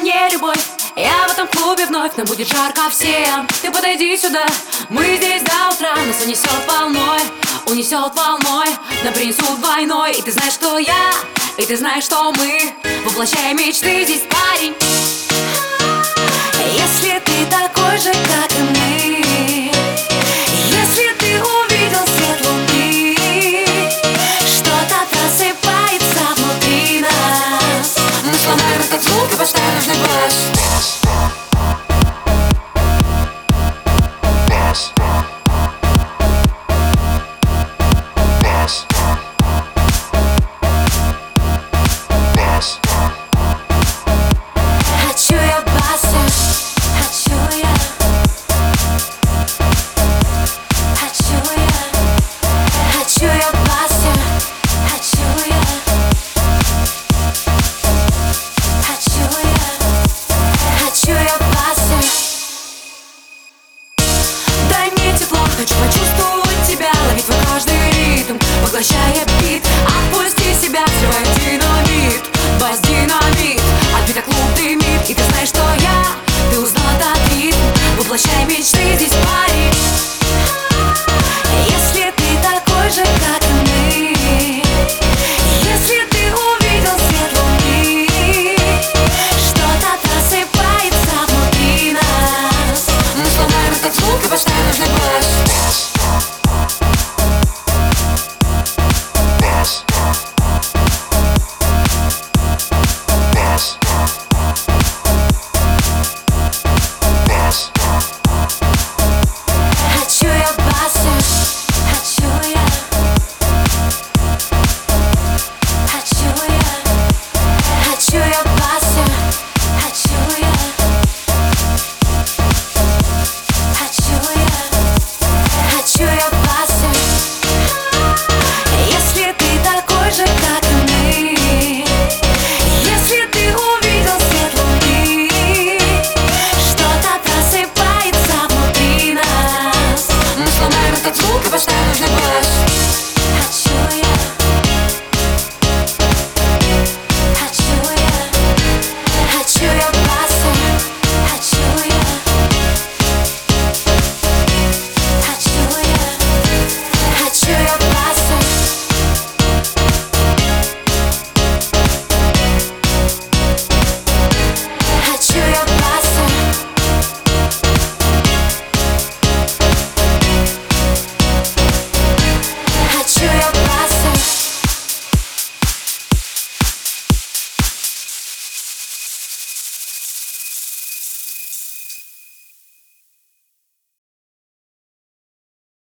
мне любовь. Я в этом клубе вновь, нам будет жарко всем. Ты подойди сюда, мы здесь до утра. Нас унесет волной, унесет волной. Нам принесут войной. И ты знаешь, что я, и ты знаешь, что мы Воплощаем мечты. Здесь, парень ты знаешь, что я